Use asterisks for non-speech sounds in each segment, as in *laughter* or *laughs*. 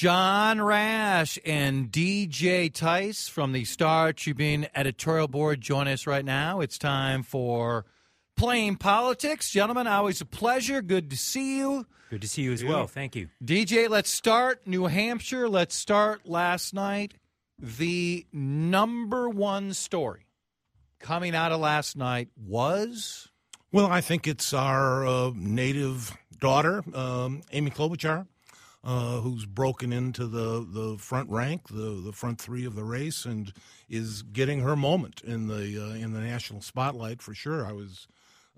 John Rash and DJ Tice from the Star Tribune editorial board join us right now. It's time for Plain Politics. Gentlemen, always a pleasure. Good to see you. Good to see you as well. Thank you. DJ, let's start New Hampshire. Let's start last night. The number one story coming out of last night was. Well, I think it's our uh, native daughter, um, Amy Klobuchar, uh, who's broken into the, the front rank, the, the front three of the race, and is getting her moment in the uh, in the national spotlight for sure. I was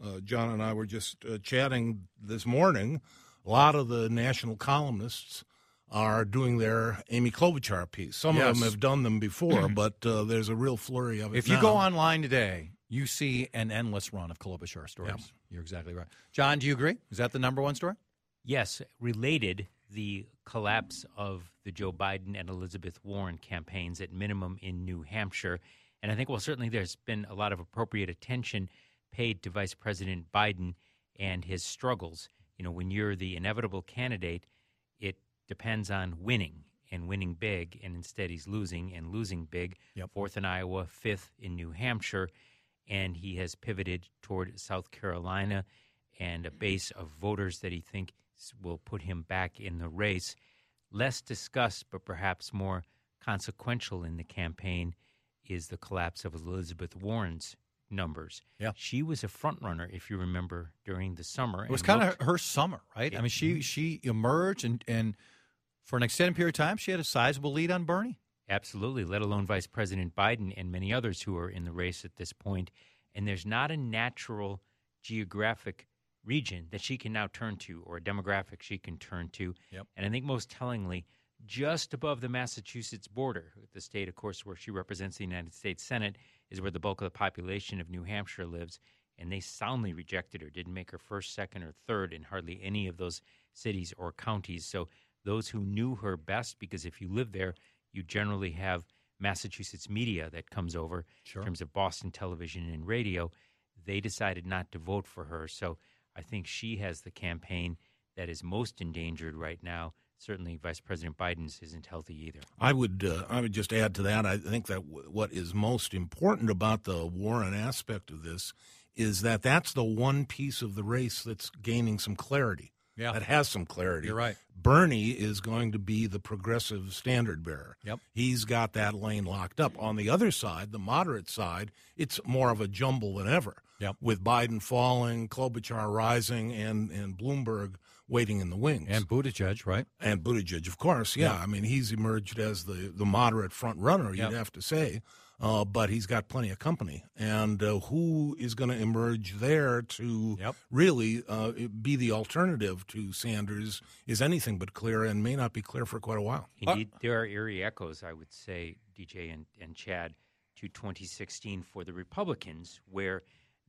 uh, John and I were just uh, chatting this morning. A lot of the national columnists are doing their Amy Klobuchar piece. Some Yes. of them have done them before, *clears throat* but uh, there's a real flurry of it. If you now. go online today, you see an endless run of Klobuchar stories. Yep. You're exactly right. John, do you agree? Is that the number one story? Yes, related, the collapse of the Joe Biden and Elizabeth Warren campaigns at minimum in New Hampshire. And I think, well, certainly there's been a lot of appropriate attention paid to Vice President Biden and his struggles. You know, when you're the inevitable candidate, it depends on winning and winning big, and instead he's losing and losing big. Yep. Fourth in Iowa, fifth in New Hampshire, and he has pivoted toward South Carolina and a base of voters that he thinks will put him back in the race. Less discussed, but perhaps more consequential in the campaign, is the collapse of Elizabeth Warren's numbers. Yeah. she was a front runner, if you remember, during the summer. It was kind of her summer, right? I mean, she mm-hmm. she emerged and and for an extended period of time, she had a sizable lead on Bernie. Absolutely, let alone Vice President Biden and many others who are in the race at this point. And there's not a natural geographic region that she can now turn to or a demographic she can turn to. Yep. And I think most tellingly, just above the Massachusetts border, the state, of course, where she represents the United States Senate, is where the bulk of the population of New Hampshire lives. And they soundly rejected her, didn't make her first, second, or third in hardly any of those cities or counties. So those who knew her best, because if you live there, you generally have Massachusetts media that comes over Sure. in terms of Boston television and radio. They decided not to vote for her. So I think she has the campaign that is most endangered right now. Certainly, Vice President Biden's isn't healthy either. I would uh, I would just add to that. I think that w- what is most important about the Warren aspect of this is that that's the one piece of the race that's gaining some clarity. Yeah. that has some clarity. You're right. Bernie is going to be the progressive standard bearer. Yep. He's got that lane locked up. On the other side, the moderate side, it's more of a jumble than ever. Yep. With Biden falling, Klobuchar rising, and and Bloomberg waiting in the wings And Buttigieg, right? and Buttigieg, of course. Yeah, Yeah. I mean he's emerged as the the moderate front runner. You'd Yep. have to say, uh, but he's got plenty of company. And uh, who is going to emerge there to Yep. really uh, be the alternative to Sanders is anything but clear, and may not be clear for quite a while. Indeed, there are eerie echoes, I would say, DJ and, and Chad, to 2016 for the Republicans, where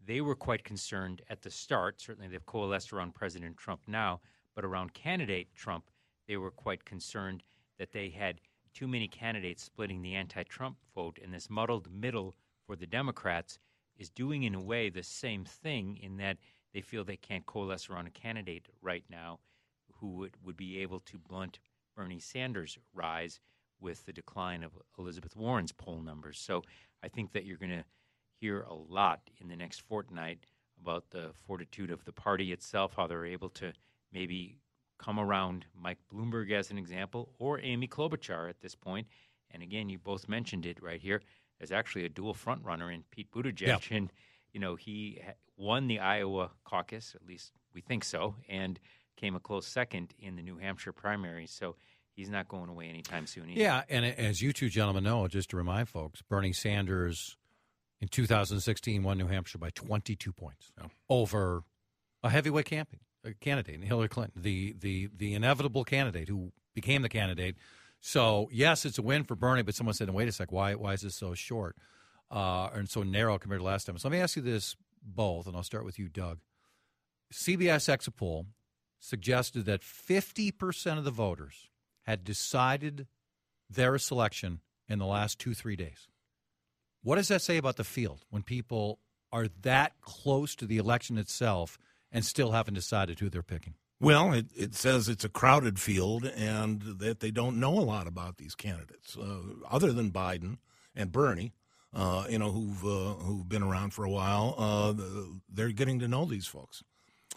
they were quite concerned at the start. Certainly, they've coalesced around President Trump now, but around candidate Trump, they were quite concerned that they had too many candidates splitting the anti Trump vote, and this muddled middle for the Democrats is doing, in a way, the same thing in that they feel they can't coalesce around a candidate right now who would, would be able to blunt Bernie Sanders' rise with the decline of Elizabeth Warren's poll numbers. So I think that you're going to hear a lot in the next fortnight about the fortitude of the party itself, how they're able to maybe come around Mike Bloomberg as an example, or Amy Klobuchar at this point. And again, you both mentioned it right here. There's actually a dual front runner in Pete Buttigieg, Yeah. and you know he won the Iowa caucus, at least we think so, and came a close second in the New Hampshire primary. So he's not going away anytime soon. Either. Yeah, and as you two gentlemen know, just to remind folks, Bernie Sanders in 2016 won New Hampshire by 22 points over a heavyweight camping, candidate, Hillary Clinton, the the the inevitable candidate who became the candidate. So yes, it's a win for Bernie, but someone said, "Wait a sec, why why is this so short uh, and so narrow compared to last time?" So let me ask you this both, and I'll start with you, Doug. CBS exit poll suggested that 50% of the voters had decided their selection in the last two, three days. What does that say about the field when people are that close to the election itself and still haven't decided who they're picking? Well, it, it says it's a crowded field and that they don't know a lot about these candidates, uh, other than Biden and Bernie. Uh, you know, who've uh, who've been around for a while. Uh, they're getting to know these folks.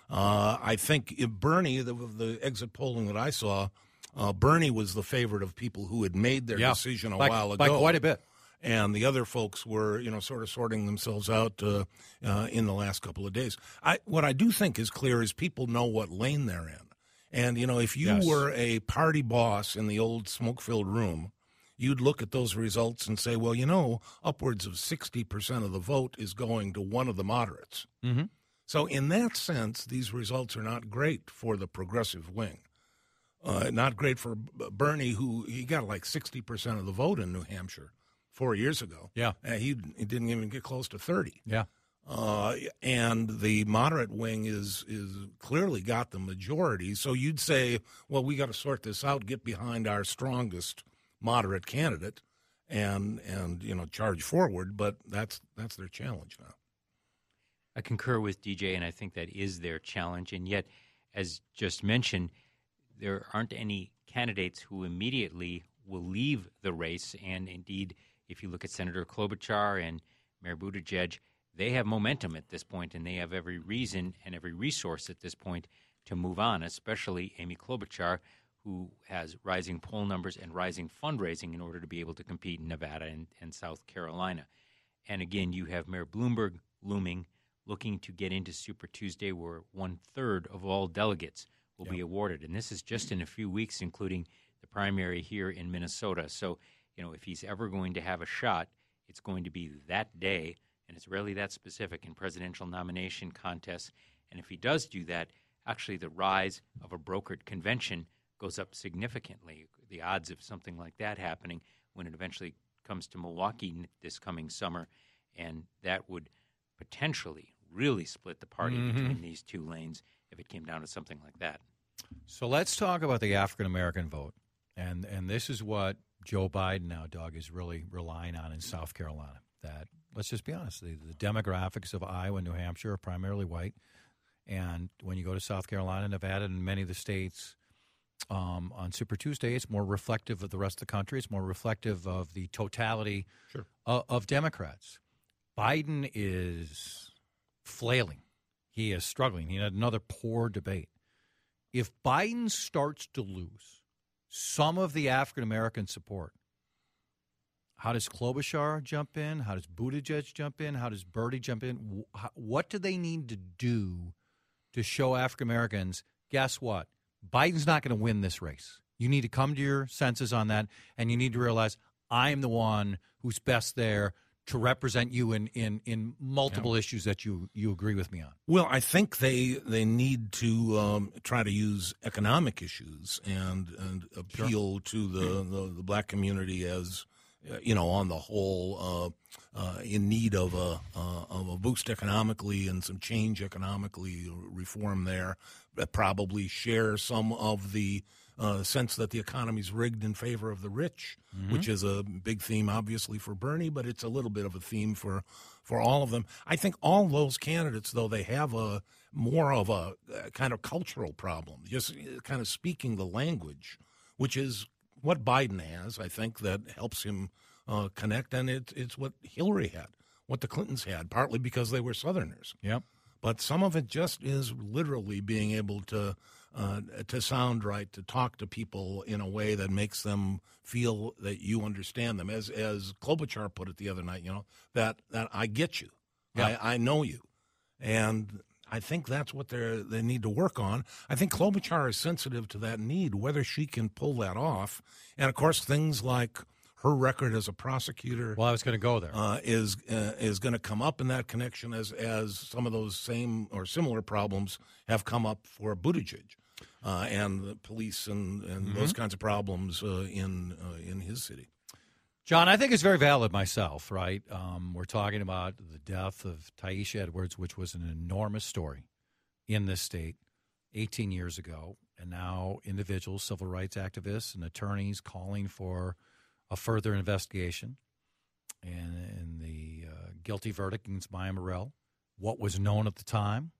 Uh, I think Bernie, the, the, exit polling that I saw, uh, Bernie was the favorite of people who had made their yeah, decision a by, while ago, by quite a bit and the other folks were, you know, sort of sorting themselves out uh, uh, in the last couple of days. I, what I do think is clear is people know what lane they're in, and you know, if you yes. were a party boss in the old smoke-filled room, you'd look at those results and say, well, you know, upwards of sixty percent of the vote is going to one of the moderates. Mm-hmm. So, in that sense, these results are not great for the progressive wing. Uh, not great for Bernie, who he got like 60% of the vote in New Hampshire four years ago. Yeah, uh, he, he didn't even get close to thirty. Yeah, uh, and the moderate wing is is clearly got the majority. So you'd say, well, we got to sort this out, get behind our strongest moderate candidate, and and you know charge forward. But that's that's their challenge now. I concur with DJ, and I think that is their challenge. And yet, as just mentioned, there aren't any candidates who immediately will leave the race, and indeed if you look at Senator Klobuchar and Mayor Buttigieg, they have momentum at this point, and they have every reason and every resource at this point to move on, especially Amy Klobuchar, who has rising poll numbers and rising fundraising in order to be able to compete in Nevada and, and South Carolina. And again, you have Mayor Bloomberg looming, looking to get into Super Tuesday, where one third of all delegates will yep. be awarded. And this is just in a few weeks, including the primary here in Minnesota. So you know, if he's ever going to have a shot, it's going to be that day, and it's rarely that specific in presidential nomination contests. And if he does do that, actually the rise of a brokered convention goes up significantly. The odds of something like that happening when it eventually comes to Milwaukee this coming summer, and that would potentially really split the party mm-hmm. between these two lanes if it came down to something like that. So let's talk about the African American vote, and and this is what Joe Biden now, Doug, is really relying on in South Carolina. That let's just be honest, the, the demographics of Iowa and New Hampshire are primarily white, and when you go to South Carolina, Nevada, and many of the states um, on Super Tuesday, it's more reflective of the rest of the country. It's more reflective of the totality sure. of, of Democrats. Biden is flailing. He is struggling. He had another poor debate. If Biden starts to lose, some of the African American support. How does Klobuchar jump in? How does Buttigieg jump in? How does Bernie jump in? What do they need to do to show African Americans, guess what? Biden's not going to win this race. You need to come to your senses on that, and you need to realize I'm the one who's best there to represent you in, in, in multiple yeah. issues that you, you agree with me on? Well, I think they they need to um, try to use economic issues and and appeal sure. to the, the, the, black community as uh, you know on the whole uh, uh, in need of a uh, of a boost economically and some change economically reform there. Probably share some of the uh, sense that the economy's rigged in favor of the rich, mm-hmm. which is a big theme, obviously, for Bernie, but it's a little bit of a theme for, for all of them. I think all those candidates, though, they have a more of a, a kind of cultural problem, just uh, kind of speaking the language, which is what Biden has, I think, that helps him uh, connect, and it, it's what Hillary had, what the Clintons had, partly because they were Southerners. Yep. But some of it just is literally being able to uh, to sound right, to talk to people in a way that makes them feel that you understand them. As as Klobuchar put it the other night, you know that that I get you, yeah. I, I know you, and I think that's what they they need to work on. I think Klobuchar is sensitive to that need, whether she can pull that off, and of course things like her record as a prosecutor. Well, I was going to go there. Uh, is uh, is going to come up in that connection as as some of those same or similar problems have come up for Buttigieg uh, and the police and, and mm-hmm. those kinds of problems uh, in uh, in his city. John, I think it's very valid myself, right? Um, we're talking about the death of Tyesha Edwards, which was an enormous story in this state 18 years ago. And now individuals, civil rights activists, and attorneys calling for a further investigation and, and the uh, guilty verdict against Myon Burrell. What was known at the time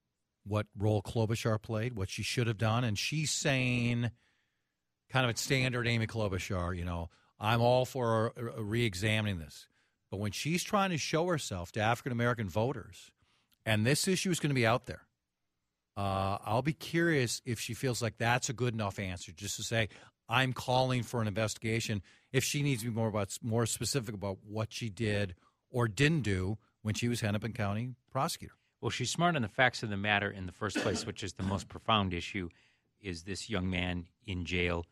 what role Klobuchar played, what she should have done, and she's saying, kind of a standard Amy Klobuchar, you know, I'm all for re-examining this, but when she's trying to show herself to African American voters, and this issue is going to be out there, uh, I'll be curious if she feels like that's a good enough answer, just to say I'm calling for an investigation. If she needs to be more about more specific about what she did or didn't do when she was Hennepin County prosecutor. Well, she's smart on the facts of the matter in the first place, which is the most profound issue. Is this young man in jail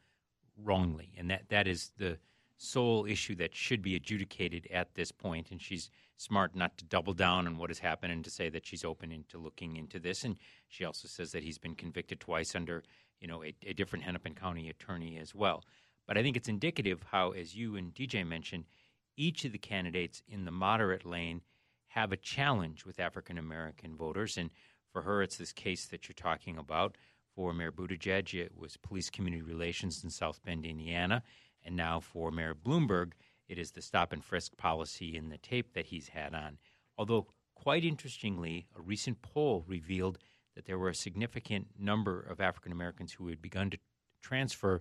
wrongly? And that, that is the sole issue that should be adjudicated at this point. And she's smart not to double down on what has happened and to say that she's open into looking into this. And she also says that he's been convicted twice under, you know, a, a different Hennepin County attorney as well. But I think it's indicative how, as you and DJ mentioned, each of the candidates in the moderate lane – have a challenge with African American voters. And for her, it's this case that you're talking about. For Mayor Buttigieg, it was police community relations in South Bend, Indiana. And now for Mayor Bloomberg, it is the stop and frisk policy in the tape that he's had on. Although, quite interestingly, a recent poll revealed that there were a significant number of African Americans who had begun to transfer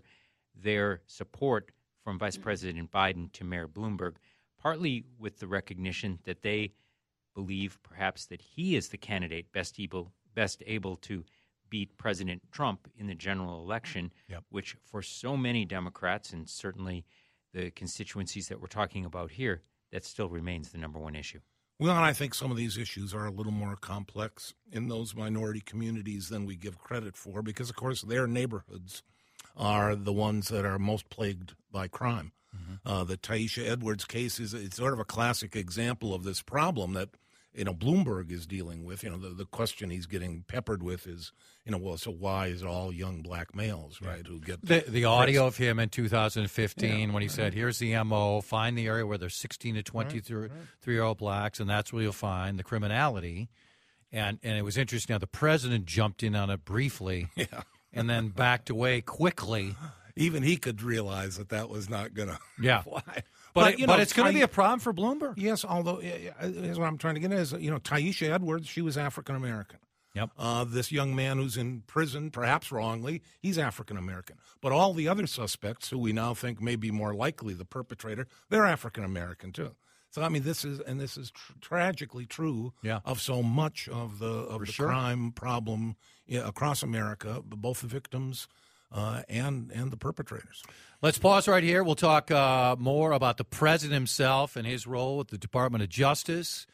their support from Vice President Biden to Mayor Bloomberg, partly with the recognition that they believe perhaps that he is the candidate best able best able to beat President Trump in the general election, yep. which for so many Democrats and certainly the constituencies that we're talking about here, that still remains the number one issue. Well, and I think some of these issues are a little more complex in those minority communities than we give credit for because, of course, their neighborhoods are the ones that are most plagued by crime. Mm-hmm. Uh, the Tyesha Edwards case is it's sort of a classic example of this problem that you know Bloomberg is dealing with. You know, the, the question he's getting peppered with is, you know, well, so why is it all young black males, right, who get the the audio of him in 2015 yeah. when he said, "Here's the mo: find the area where there's 16 to mm-hmm. 23 mm-hmm. right, right. year old blacks, and that's where you'll find the criminality." And and it was interesting. Now the president jumped in on it briefly, *laughs* yeah. and then backed away quickly. Even he could realize that that was not going to yeah. *laughs* fly. But, but, it, but it's going to be a problem for Bloomberg. Yes, although is what I'm trying to get at is you know Tyesha Edwards, she was African American. Yep. Uh, this young man who's in prison, perhaps wrongly, he's African American. But all the other suspects, who we now think may be more likely the perpetrator, they're African American too. So I mean, this is and this is tr- tragically true yeah. of so much of the of For the sure. crime problem across America. Both the victims uh, and and the perpetrators. Let's pause right here. We'll talk uh, more about the president himself and his role with the Department of Justice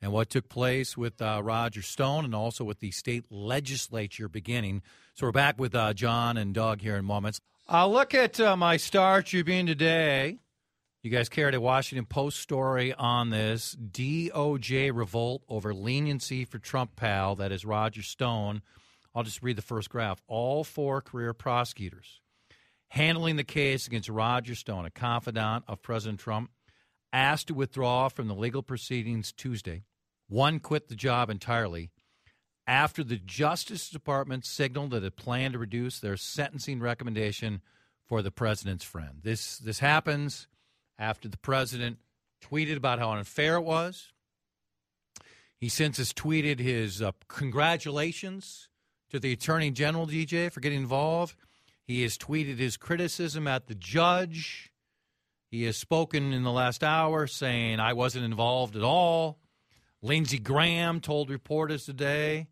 and what took place with uh, Roger Stone and also with the state legislature beginning. So we're back with uh, John and Doug here in moments. I'll look at uh, my Star Tribune today. You guys carried a Washington Post story on this DOJ revolt over leniency for Trump pal, that is Roger Stone. I'll just read the first graph. All four career prosecutors handling the case against Roger Stone, a confidant of President Trump, asked to withdraw from the legal proceedings Tuesday. One quit the job entirely after the Justice Department signaled that it planned to reduce their sentencing recommendation for the president's friend. This this happens after the president tweeted about how unfair it was. He since has tweeted his uh, congratulations to the Attorney General, DJ, for getting involved. He has tweeted his criticism at the judge. He has spoken in the last hour saying, I wasn't involved at all. Lindsey Graham told reporters today,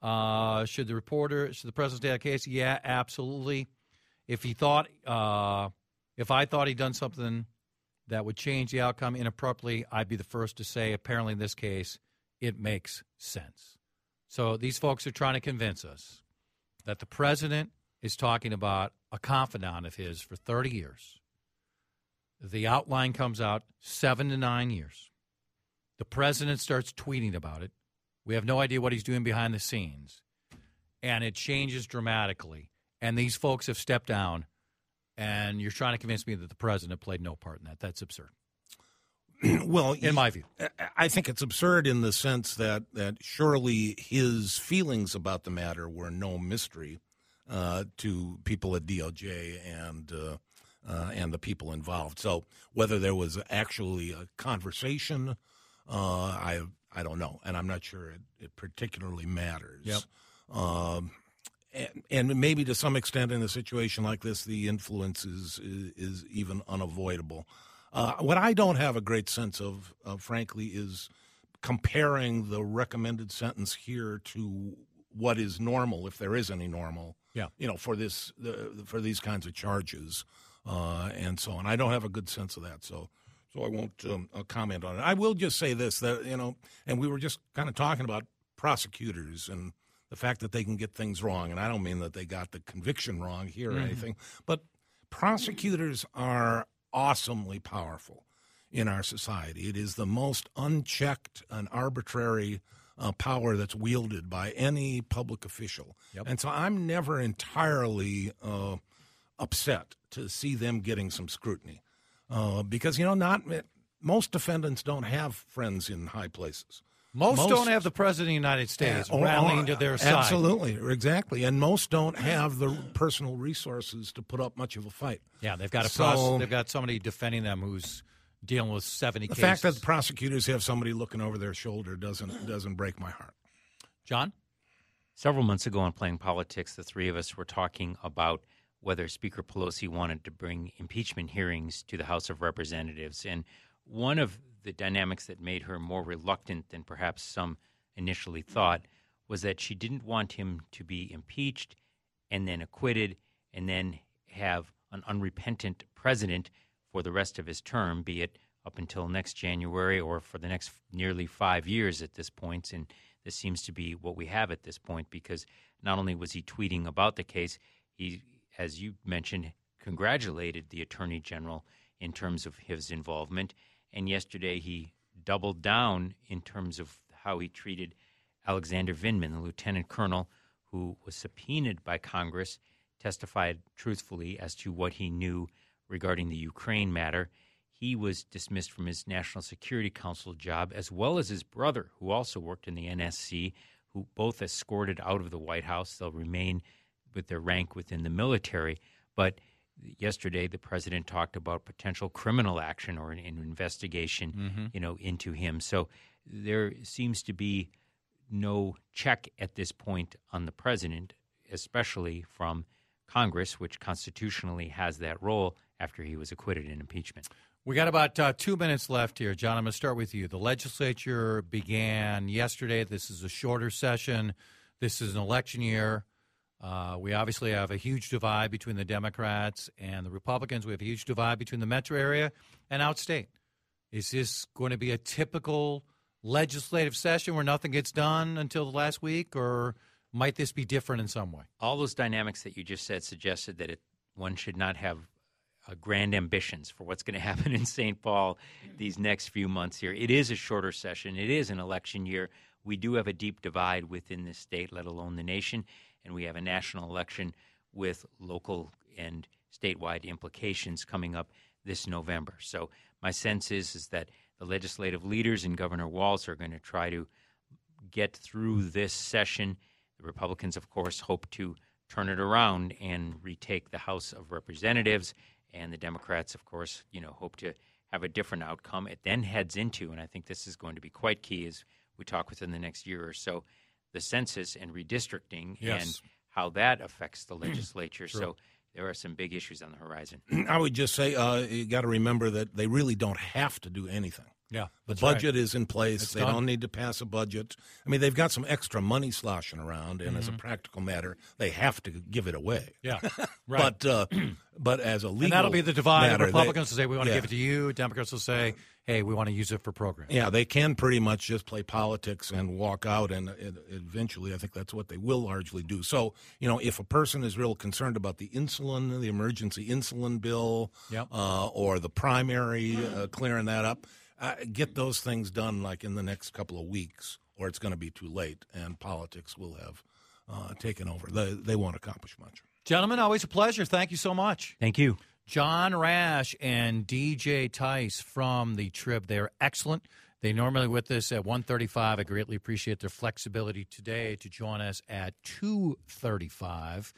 uh, should the reporter, should the president stay on case? Yeah, absolutely. If he thought, uh, if I thought he'd done something that would change the outcome inappropriately, I'd be the first to say, apparently in this case, it makes sense. So these folks are trying to convince us that the president is talking about a confidant of his for 30 years. The outline comes out seven to nine years. The president starts tweeting about it. We have no idea what he's doing behind the scenes. And it changes dramatically. And these folks have stepped down. And you're trying to convince me that the president played no part in that. That's absurd. *clears throat* well, in my view, I think it's absurd in the sense that that surely his feelings about the matter were no mystery uh, to people at DOJ and uh, uh, and the people involved. So whether there was actually a conversation, uh, I I don't know, and I'm not sure it, it particularly matters. Yep. Um, and, and maybe to some extent in a situation like this, the influence is, is, is even unavoidable. Uh, what I don't have a great sense of, uh, frankly, is comparing the recommended sentence here to what is normal, if there is any normal. Yeah. You know, for this the, for these kinds of charges uh, and so on. I don't have a good sense of that, so so I won't um, uh, comment on it. I will just say this that you know, and we were just kind of talking about prosecutors and the fact that they can get things wrong, and I don't mean that they got the conviction wrong here or anything, but prosecutors are awesomely powerful in our society. It is the most unchecked and arbitrary uh, power that's wielded by any public official. And so I'm never entirely uh, upset to see them getting some scrutiny uh, because, you know, not most defendants don't have friends in high places. Most, Most- don't have the president of the United States Or- or- rallying to their side. Absolutely, exactly. And most don't have the personal resources to put up much of a fight. Yeah, they've got a So- process, they've got somebody defending them who's dealing with seventy The cases. fact that the prosecutors have somebody looking over their shoulder doesn't doesn't break my heart. John, Several months ago on Playing Politics, the three of us were talking about whether Speaker Pelosi wanted to bring impeachment hearings to the House of Representatives. And one of the dynamics that made her more reluctant than perhaps some initially thought was that she didn't want him to be impeached and then acquitted and then have an unrepentant president for the rest of his term, be it up until next January or for the next nearly five years at this point. And this seems to be what we have at this point because not only was he tweeting about the case, he, as you mentioned, congratulated the attorney general in terms of his involvement. And yesterday he doubled down in terms of how he treated Alexander Vindman, the lieutenant colonel who was subpoenaed by Congress, testified truthfully as to what he knew regarding the Ukraine matter. He was dismissed from his National Security Council job, as well as his brother, who also worked in the NSC, who both escorted out of the White House. They'll remain with their rank within the military. But yesterday, the president talked about potential criminal action or an, an investigation, you know, into him. So there seems to be no check at this point on the president, especially from Congress, which constitutionally has that role after he was acquitted in impeachment. we got about uh, two minutes left here. John, I'm going to start with you. The legislature began yesterday. This is a shorter session. This is an election year. Uh, we obviously have a huge divide between the Democrats and the Republicans. We have a huge divide between the metro area and outstate. Is this going to be a typical legislative session where nothing gets done until the last week, or might this be different in some way? All those dynamics that you just said suggested that it, one should not have uh, grand ambitions for what's going *laughs* to happen in St. Paul these next few months here. It is a shorter session. It is an election year. We do have a deep divide within this state, let alone the nation, and we have a national election with local and statewide implications coming up this November. So my sense is is that the legislative leaders and Governor Walz are going to try to get through this session. The Republicans, of course, hope to turn it around and retake the House of Representatives, and the Democrats, of course, you know, hope to have a different outcome. It then heads into, and I think this is going to be quite key as we talk within the next year or so, the census and redistricting Yes. and how that affects the *clears throat* legislature. so there are some big issues on the horizon. *clears throat* I would just say uh, you got to remember that they really don't have to do anything. Yeah, The budget is in place. It's they done. don't need to pass a budget. I mean, they've got some extra money sloshing around, and Mm-hmm. as a practical matter, they have to give it away. Yeah, *laughs* right. But uh, *clears throat* but as a legal and that'll be the divide. matter, Republicans will say we want to yeah. give it to you. Democrats will say, hey, we want to use it for programs. Yeah, they can pretty much just play politics and walk out, and it, eventually, I think that's what they will largely do. So, you know, if a person is real concerned about the insulin, the emergency insulin bill, Yep. uh, or the primary, uh, clearing that up, uh, get those things done like in the next couple of weeks, or it's going to be too late, and politics will have uh, taken over. They, they won't accomplish much. Gentlemen, always a pleasure. Thank you so much. Thank you. John Rash and DJ Tice from the Trib. They're excellent. They normally with us at 135. I greatly appreciate their flexibility today to join us at 235.